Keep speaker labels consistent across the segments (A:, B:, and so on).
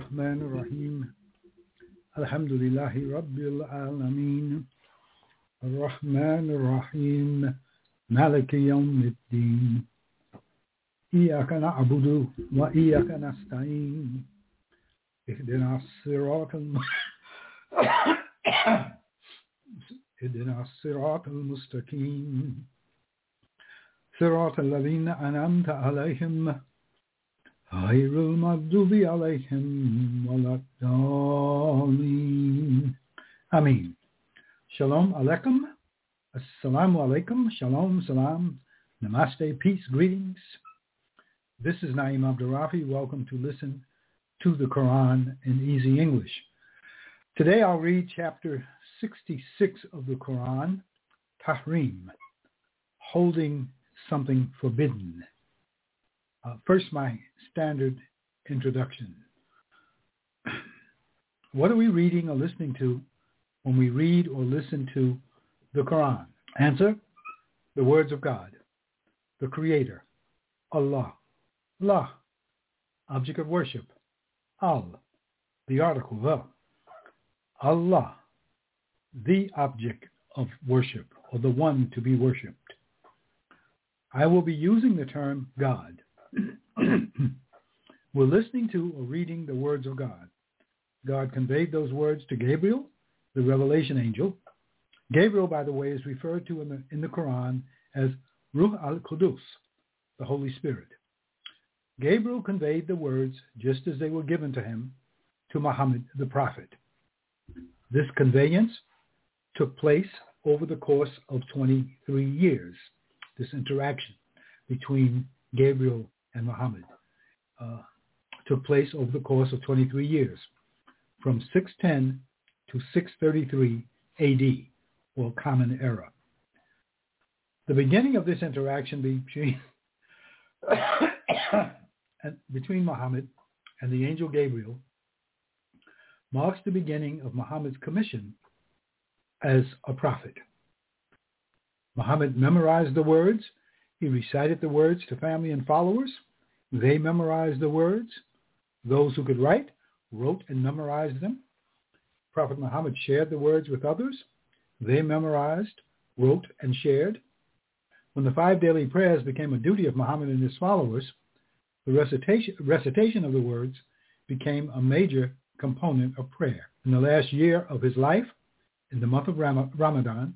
A: الرحمن الرحيم. الحمد لله رب العالمين. الرحمن الرحيم. مالك يوم الدين. إياك نعبد وإياك نستعين. اهدنا الصراط. اهدنا الصراط المستقيم. صراط الذين أنعمت عليهم Hayrul المغضوب عليهم ولا الضالين Shalom Aleichem Assalamu Alaikum Shalom Salam Namaste Peace Greetings This is Naim AbdurRafi. Welcome to Listen to the Quran in Easy English. Today I'll read chapter 66 of the Quran, Tahreem, holding something forbidden. Uh, first, my standard introduction. What are we reading or listening to when we read or listen to the Quran? Answer, the words of God, the Creator, Allah, La, object of worship, Al, the article, the, Allah, the object of worship or the one to be worshipped. I will be using the term God. We're listening to or reading the words of God. God conveyed those words to Gabriel, the revelation angel. Gabriel, by the way, is referred to in the, in the Quran as Ruh al-Qudus, the Holy Spirit. Gabriel conveyed the words just as they were given to him to Muhammad the prophet. This conveyance took place over the course of 23 years, this interaction between Gabriel and Muhammad uh, took place over the course of 23 years, from 610 to 633 AD, or Common Era. The beginning of this interaction between, between Muhammad and the angel Gabriel marks the beginning of Muhammad's commission as a prophet. Muhammad memorized the words. He recited the words to family and followers. They memorized the words. Those who could write wrote and memorized them. Prophet Muhammad shared the words with others. They memorized, wrote, and shared. When the five daily prayers became a duty of Muhammad and his followers, the recitation, recitation of the words became a major component of prayer. In the last year of his life, in the month of Ramadan,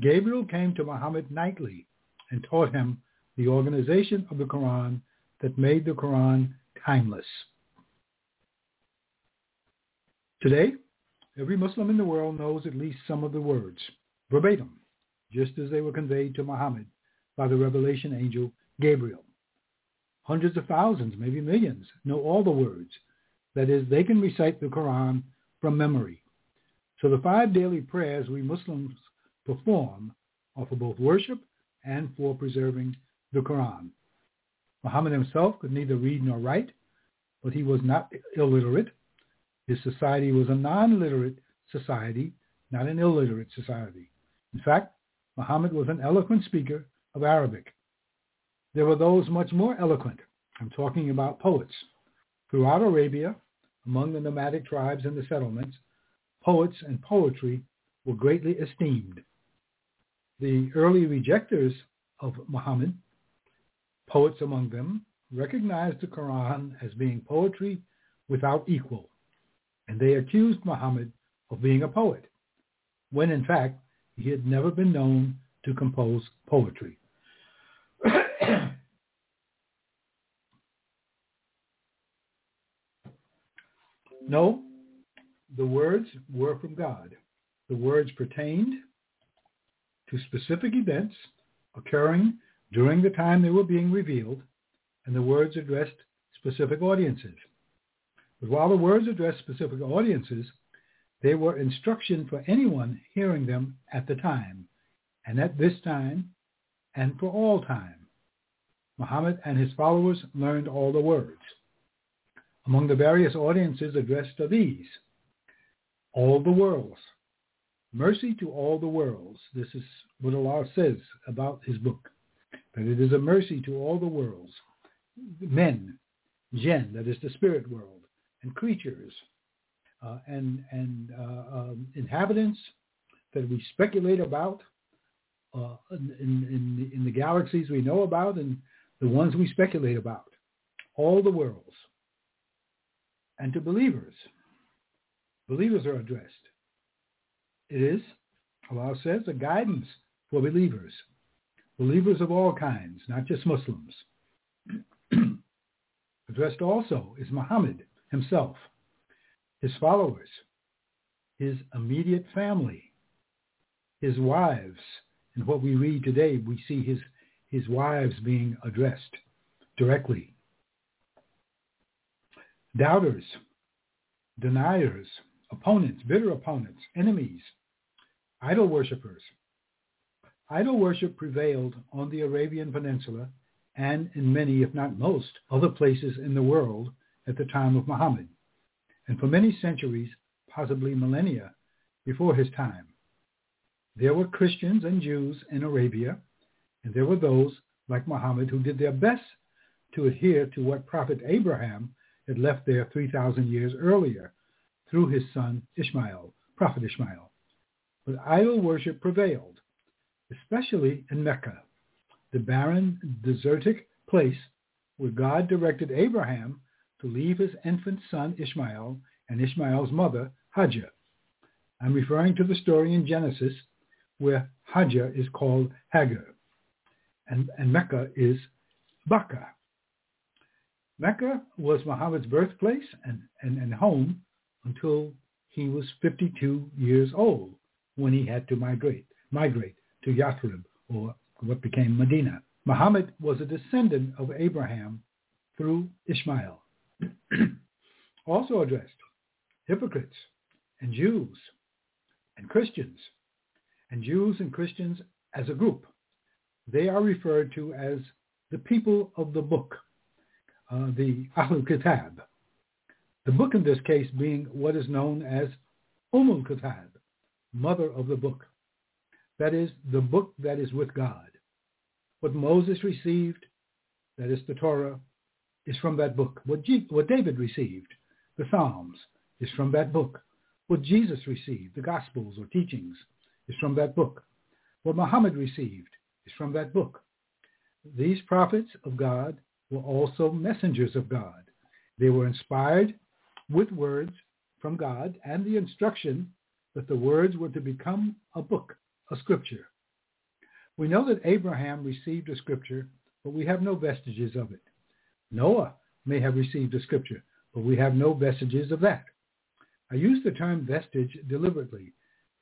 A: Gabriel came to Muhammad nightly and taught him the organization of the Quran that made the Quran timeless. Today, every Muslim in the world knows at least some of the words, verbatim, just as they were conveyed to Muhammad by the revelation angel Gabriel. Hundreds of thousands, maybe millions, know all the words. That is, they can recite the Quran from memory. So the five daily prayers we Muslims perform are for both worship and for preserving the Quran. Muhammad himself could neither read nor write, but he was not illiterate. His society was a non-literate society, not an illiterate society. In fact, Muhammad was an eloquent speaker of Arabic. There were those much more eloquent. I'm talking about poets. Throughout Arabia, among the nomadic tribes and the settlements, poets and poetry were greatly esteemed. The early rejectors of Muhammad, poets among them, recognized the Quran as being poetry without equal, and they accused Muhammad of being a poet, when in fact he had never been known to compose poetry. no, the words were from God. The words pertained to specific events occurring during the time they were being revealed, and the words addressed specific audiences. But while the words addressed specific audiences, they were instruction for anyone hearing them at the time, and at this time, and for all time. Muhammad and his followers learned all the words. Among the various audiences addressed are these all the worlds. Mercy to all the worlds. This is what Allah says about his book, that it is a mercy to all the worlds. Men, jinn, that is the spirit world, and creatures uh, and, and uh, um, inhabitants that we speculate about uh, in, in, in the galaxies we know about and the ones we speculate about, all the worlds. And to believers, believers are addressed. It is, Allah says, a guidance for believers, believers of all kinds, not just Muslims. addressed also is Muhammad himself, his followers, his immediate family, his wives. And what we read today, we see his, his wives being addressed directly. Doubters, deniers, opponents, bitter opponents, enemies, idol worshippers. Idol worship prevailed on the Arabian Peninsula and in many, if not most, other places in the world at the time of Muhammad, and for many centuries, possibly millennia, before his time. There were Christians and Jews in Arabia, and there were those, like Muhammad, who did their best to adhere to what Prophet Abraham had left there 3,000 years earlier through his son Ishmael, Prophet Ishmael. But idol worship prevailed, especially in Mecca, the barren, desertic place where God directed Abraham to leave his infant son Ishmael and Ishmael's mother, Hajar. I'm referring to the story in Genesis where Hajar is called Hagar and, and Mecca is Baca. Mecca was Muhammad's birthplace and, and, and home until he was 52 years old when he had to migrate, migrate to Yathrib or what became Medina. Muhammad was a descendant of Abraham through Ishmael. also addressed hypocrites and Jews and Christians and Jews and Christians as a group. They are referred to as the people of the book, uh, the Ahlul Kitab. The book in this case being what is known as Umul Kitab, mother of the book. That is the book that is with God. What Moses received, that is the Torah, is from that book. What, what David received, the Psalms, is from that book. What Jesus received, the Gospels or teachings, is from that book. What Muhammad received is from that book. These prophets of God were also messengers of God. They were inspired with words from God and the instruction that the words were to become a book, a scripture. We know that Abraham received a scripture, but we have no vestiges of it. Noah may have received a scripture, but we have no vestiges of that. I use the term vestige deliberately.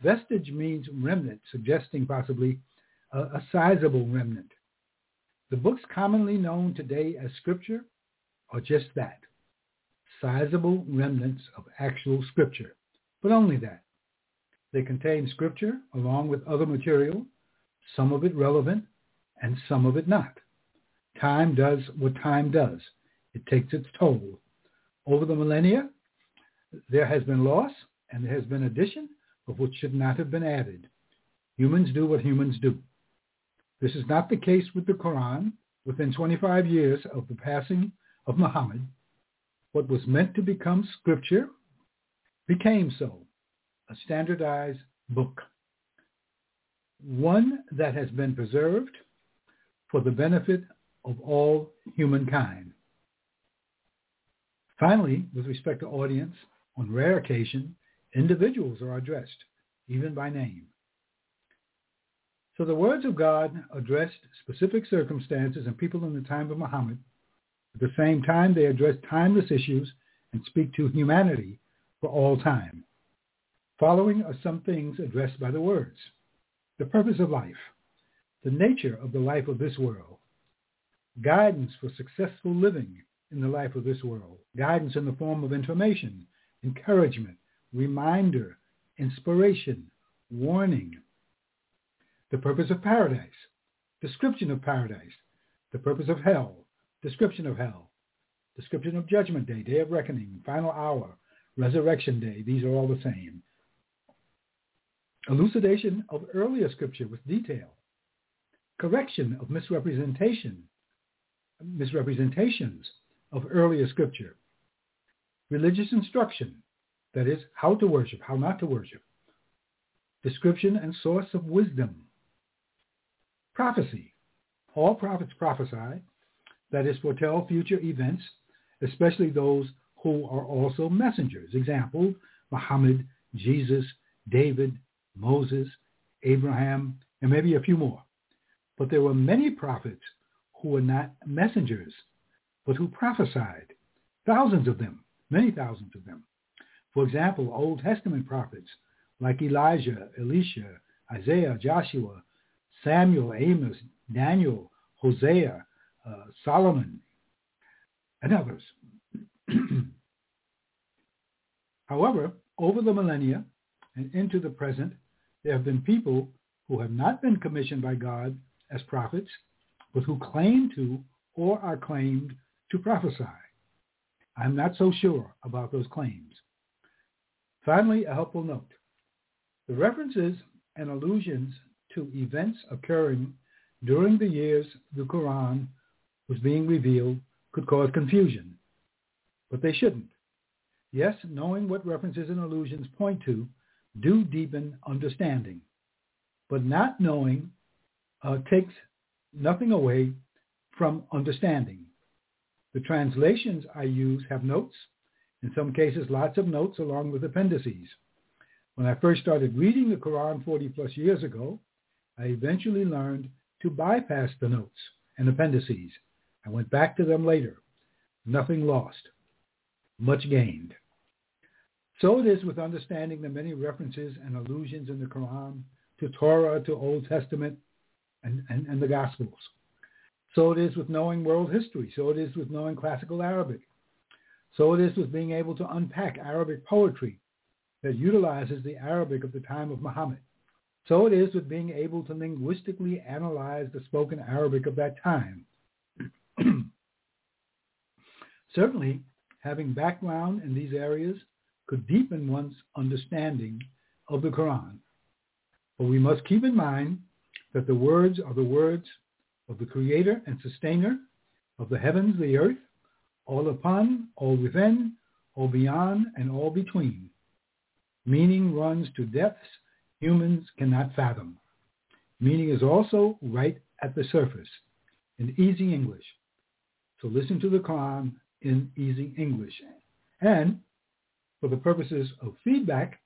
A: Vestige means remnant, suggesting possibly a, a sizable remnant. The books commonly known today as scripture are just that, sizable remnants of actual scripture, but only that. They contain scripture along with other material, some of it relevant and some of it not. Time does what time does. It takes its toll. Over the millennia, there has been loss and there has been addition of what should not have been added. Humans do what humans do. This is not the case with the Quran. Within 25 years of the passing of Muhammad, what was meant to become scripture became so, a standardized book. One that has been preserved for the benefit of all humankind. Finally, with respect to audience, on rare occasion, individuals are addressed, even by name. So the words of God addressed specific circumstances and people in the time of Muhammad. At the same time, they address timeless issues and speak to humanity for all time. Following are some things addressed by the words. The purpose of life, the nature of the life of this world, guidance for successful living in the life of this world, guidance in the form of information, encouragement, reminder, inspiration, warning, the purpose of paradise, description of paradise, the purpose of hell, description of hell, description of judgment day, day of reckoning, final hour, resurrection day. These are all the same. Elucidation of earlier scripture with detail. Correction of misrepresentation, misrepresentations of earlier scripture. religious instruction, that is, how to worship, how not to worship, description and source of wisdom, prophecy. All prophets prophesy, that is, foretell future events, especially those who are also messengers. Example, Muhammad, Jesus, David, Moses, Abraham, and maybe a few more. But there were many prophets who were not messengers, but who prophesied, thousands of them, many thousands of them. For example, Old Testament prophets like Elijah, Elisha, Isaiah, Joshua, Samuel, Amos, Daniel, Hosea, uh, Solomon, and others. However, over the millennia and into the present, there have been people who have not been commissioned by God as prophets, but who claim to or are claimed to prophesy. I'm not so sure about those claims. Finally, a helpful note. The references and allusions to events occurring during the years the Quran was being revealed could cause confusion, but they shouldn't. Yes, knowing what references and allusions point to do deepen understanding, but not knowing uh, takes nothing away from understanding. The translations I use have notes, in some cases lots of notes along with appendices. When I first started reading the Quran 40 plus years ago, I eventually learned to bypass the notes and appendices. I went back to them later. Nothing lost. Much gained. So it is with understanding the many references and allusions in the Quran to Torah, to Old Testament, and, and, and the Gospels. So it is with knowing world history. So it is with knowing classical Arabic. So it is with being able to unpack Arabic poetry that utilizes the Arabic of the time of Muhammad. So it is with being able to linguistically analyze the spoken Arabic of that time. Certainly, having background in these areas could deepen one's understanding of the Quran. But we must keep in mind that the words are the words of the creator and sustainer of the heavens, the earth, all upon, all within, all beyond, and all between. Meaning runs to depths humans cannot fathom. Meaning is also right at the surface in easy English. So listen to the Quran in easy English. And for the purposes of feedback,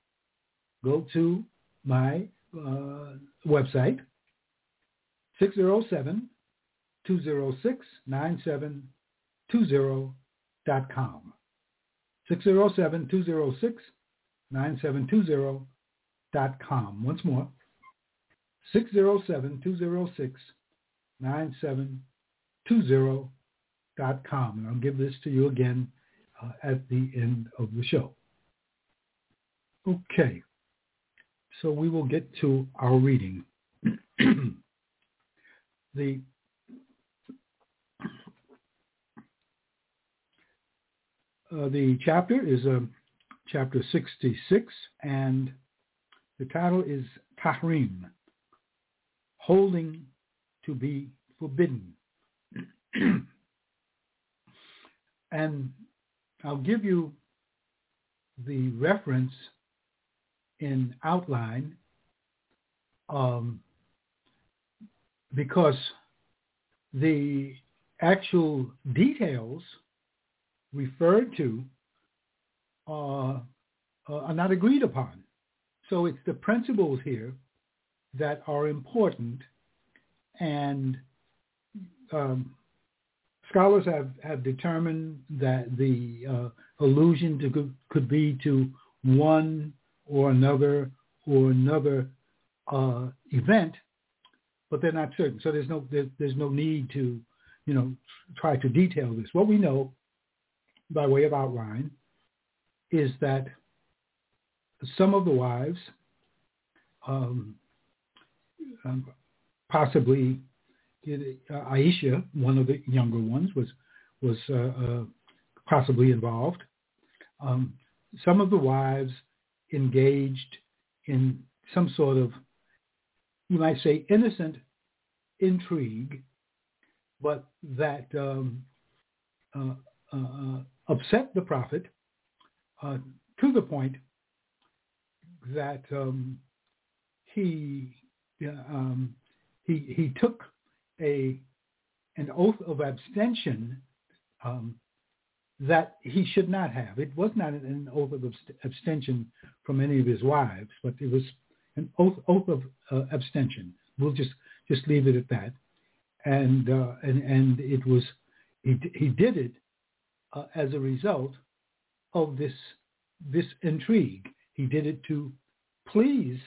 A: go to my uh, website, 607-206-9720.com. 607-206-9720.com. Once more, 607-206-9720.com. And I'll give this to you again uh, at the end of the show. Okay, so we will get to our reading. the uh, the chapter is uh, chapter 66, and the title is Tahreem, holding to be forbidden. and I'll give you the reference in outline um, because the actual details referred to uh, are not agreed upon. So it's the principles here that are important and um, scholars have, have determined that the uh, allusion to, could be to one or another or another uh, event, but they're not certain. So there's no there, there's no need to, you know, try to detail this. What we know, by way of outline, is that some of the wives, um, um, possibly uh, Aisha, one of the younger ones, was was uh, uh, possibly involved. Um, some of the wives engaged in some sort of, you might say, innocent intrigue, but that um, uh, uh, upset the prophet uh, to the point that um, he um, he he took a an oath of abstention um, that he should not have. It was not an oath of abstention from any of his wives, but it was an oath oath of uh, abstention. We'll just just leave it at that. And uh, and and it was he he did it uh, as a result of this this intrigue. He did it to please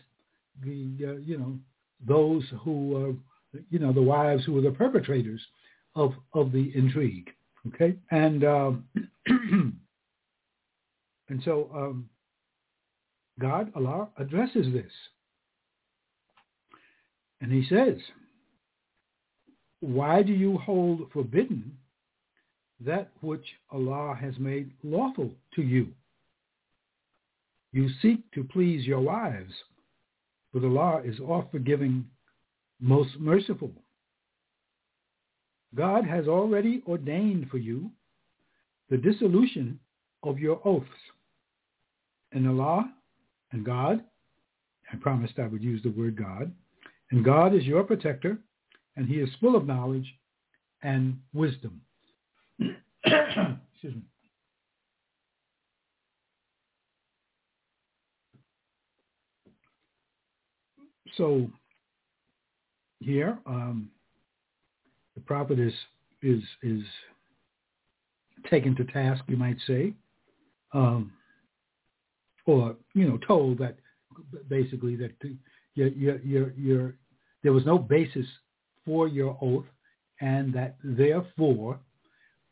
A: the uh, you know those who uh, you know the wives who were the perpetrators of of the intrigue. Okay, and um, and so um, God Allah addresses this, and He says, "Why do you hold forbidden that which Allah has made lawful to you?" You seek to please your wives, but Allah is oft forgiving, most merciful. God has already ordained for you the dissolution of your oaths. And Allah and God, I promised I would use the word God, and God is your protector, and he is full of knowledge and wisdom. Excuse me. So here, um, prophet is is is taken to task, you might say, um, or you know, told that basically that you you you there was no basis for your oath, and that therefore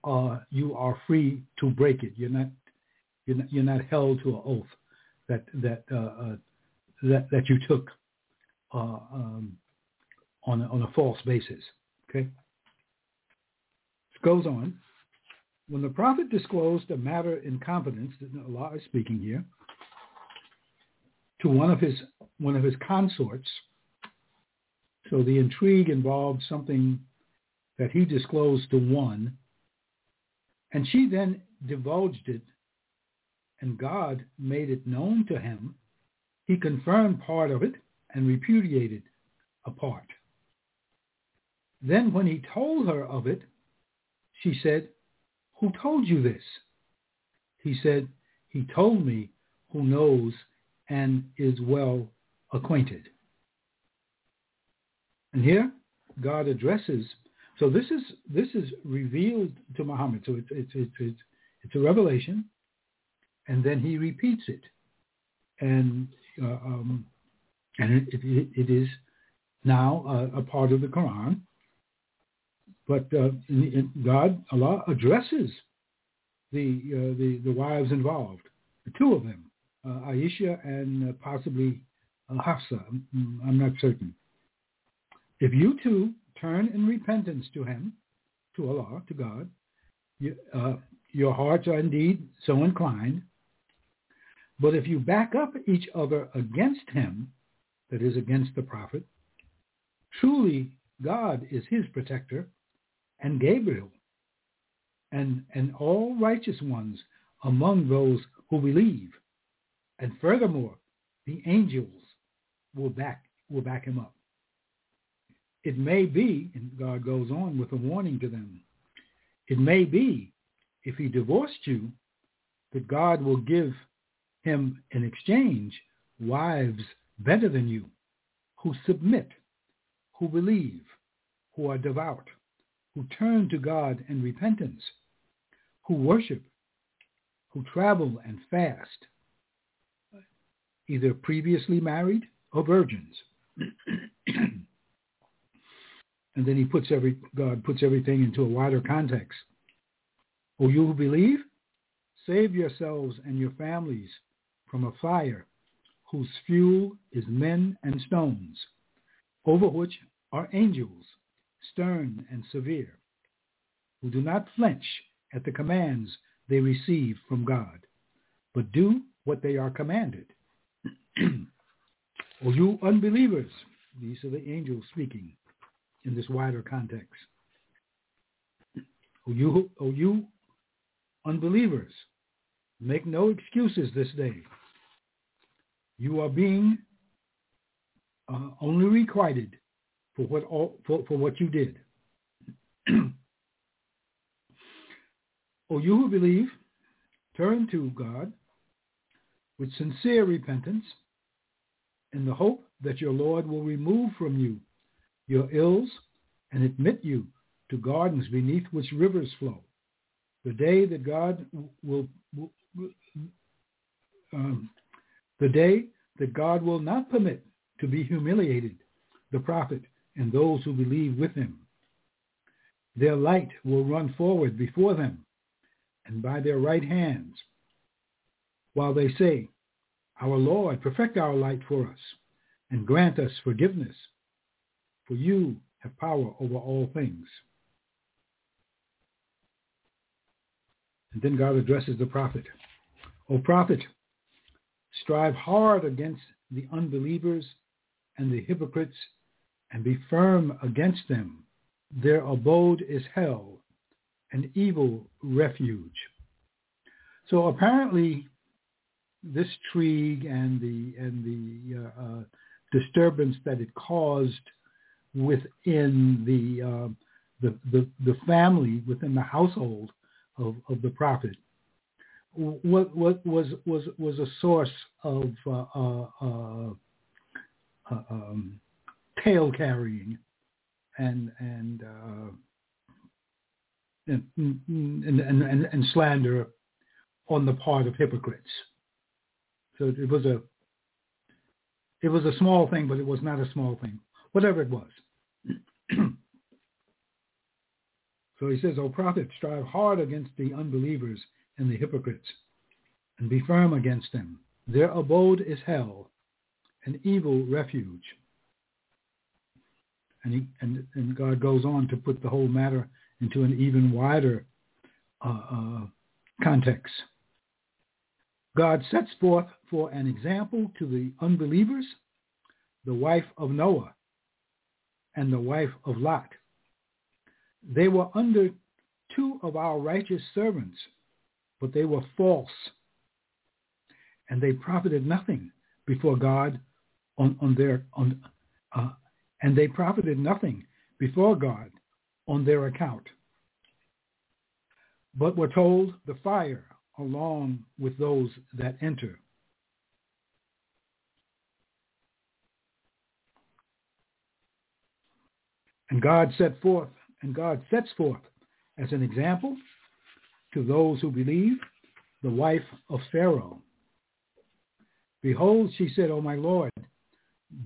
A: uh, you are free to break it. You're not you're not, you're not held to an oath that that uh, uh, that that you took uh, um, on, a, on a false basis. Okay? Goes on. When the prophet disclosed a matter in confidence, Allah is speaking here, to one of his one of his consorts, so the intrigue involved something that he disclosed to one, and she then divulged it, and God made it known to him. He confirmed part of it, and repudiated a part. Then when he told her of it, she said, who told you this? He said, he told me who knows and is well acquainted. And here God addresses, so this is, this is revealed to Muhammad. So it's, it's, it's, it's, it's a revelation and then he repeats it. And uh, um, and it, it, it is now a, a, part of the Quran. But uh, God, Allah addresses the, uh, the the wives involved, the two of them, uh, Aisha and uh, possibly uh, Hafsa. I'm not certain. If you two turn in repentance to Him, to Allah, to God, you, uh, your hearts are indeed so inclined. But if you back up each other against Him, that is against the prophet. Truly, God is his protector and Gabriel and, and all righteous ones among those who believe. And furthermore, the angels will back, will back him up. It may be, and God goes on with a warning to them, it may be if he divorced you that God will give him in exchange wives better than you, who submit, who believe, who are devout, who turn to God in repentance, who worship, who travel and fast, either previously married or virgins. and then he puts every God puts everything into a wider context. O you who believe, save yourselves and your families from a fire whose fuel is men and stones, over which are angels, stern and severe, who do not flinch at the commands they receive from God, but do what they are commanded. o you unbelievers, these are the angels speaking in this wider context. O you, o you unbelievers, Make no excuses this day. You are being uh, only requited for what all, for, for what you did. o you who believe, turn to God with sincere repentance in the hope that your Lord will remove from you your ills and admit you to gardens beneath which rivers flow. The day that God will, um, the day that God will not permit to be humiliated the prophet and those who believe with him. Their light will run forward before them and by their right hands, while they say, Our Lord, perfect our light for us and grant us forgiveness, for you have power over all things. And then God addresses the prophet. O prophet, strive hard against the unbelievers and the hypocrites and be firm against them. Their abode is hell, an evil refuge. So apparently this intrigue and the and the uh, uh, disturbance that it caused within the, uh, the, the the family within the household of, of the prophet what what was was was a source of uh, uh, uh, uh um, tale carrying and and, uh, and, and, and and slander on the part of hypocrites. So it was a it was a small thing, but it was not a small thing, whatever it was. so he says, O prophet, strive hard against the unbelievers and the hypocrites, and be firm against them. Their abode is hell, an evil refuge. And, he, and, and God goes on to put the whole matter into an even wider uh, uh, context. God sets forth for an example to the unbelievers the wife of Noah and the wife of Lot. They were under two of our righteous servants but they were false. And they profited nothing before God on, on their on uh, and they profited nothing before God on their account. But were told the fire along with those that enter. And God set forth, and God sets forth as an example to those who believe, the wife of Pharaoh. Behold, she said, O my Lord,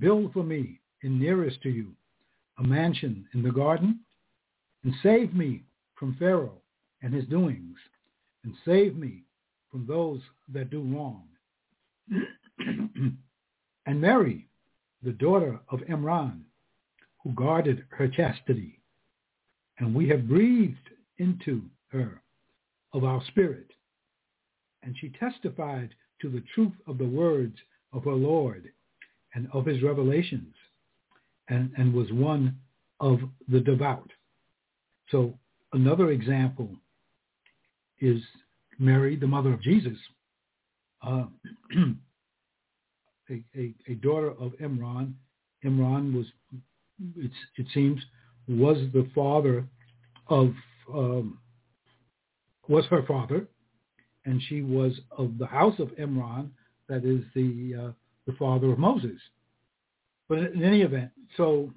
A: build for me in nearest to you a mansion in the garden and save me from Pharaoh and his doings and save me from those that do wrong. and Mary, the daughter of Imran, who guarded her chastity, and we have breathed into her of our spirit. And she testified to the truth of the words of her Lord and of his revelations and, and was one of the devout. So another example is Mary, the mother of Jesus, uh, a, a, a, daughter of Imran. Imran was, it seems, was the father of um, was her father, and she was of the house of Imran, that is the uh, the father of Moses. But in any event, so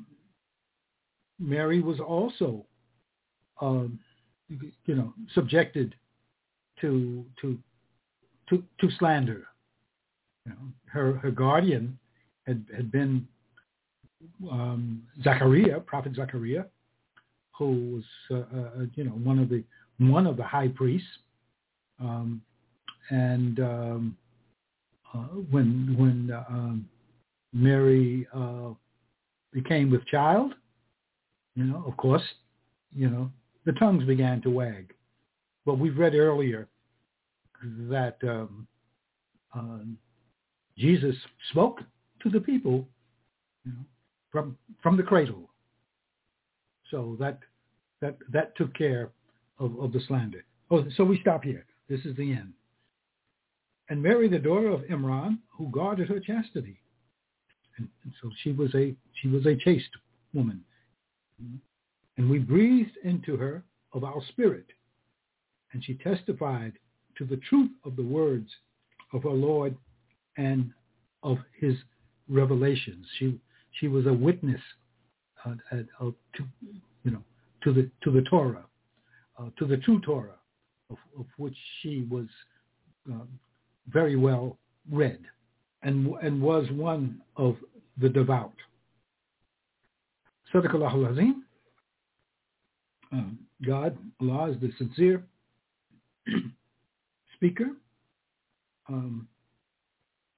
A: Mary was also, um, you know, subjected to to to, to slander. You know, her her guardian had had been um, Zachariah, Prophet Zachariah, who was uh, uh, you know one of the one of the high priests. Um, and um, uh, when when uh, um, Mary uh, became with child, you know, of course, you know, the tongues began to wag. But we've read earlier that um, uh, Jesus spoke to the people, you know, from from the cradle. So that that that took care of, of the slander. Oh, so we stop here. This is the end. and Mary, the daughter of Imran, who guarded her chastity. And, and so she was a she was a chaste woman. And we breathed into her of our spirit, and she testified to the truth of the words of her Lord and of his revelations. She she was a witness uh, uh, to you know to the to the Torah, uh, to the true Torah, of, of which she was uh, very well read, and and was one of the devout. Sadaqallahu Azim. Um, God, Allah is the sincere speaker. Um,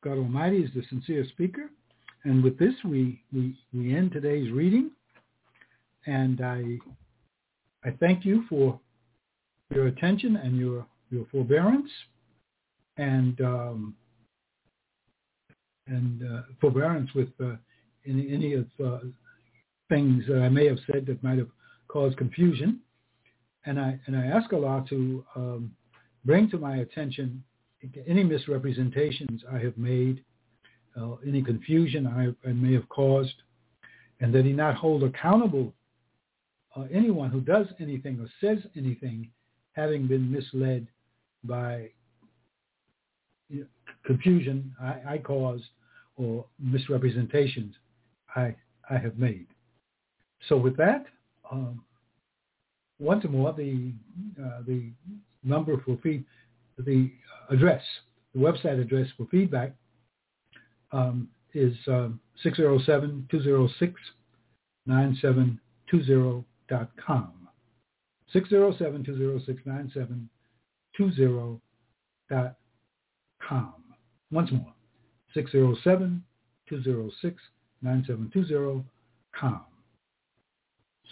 A: God Almighty is the sincere speaker. And with this, we, we, we end today's reading. And I, I thank you for your attention and your, your forbearance and, um, and uh, forbearance with uh, any, any of uh, things that I may have said that might have caused confusion. And I, and I ask Allah to um, bring to my attention any misrepresentations I have made, uh, any confusion I, I, may have caused, and that he not hold accountable uh, anyone who does anything or says anything having been misled by confusion I, I, caused or misrepresentations I, I have made. So with that, um, once more, the uh, the number for feed, the address, the website address for feedback um, is um, 607-206-9720.com. 607-206-9720.com. Once more, 607-206-9720.com.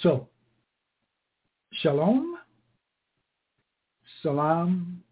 A: So, shalom, salam,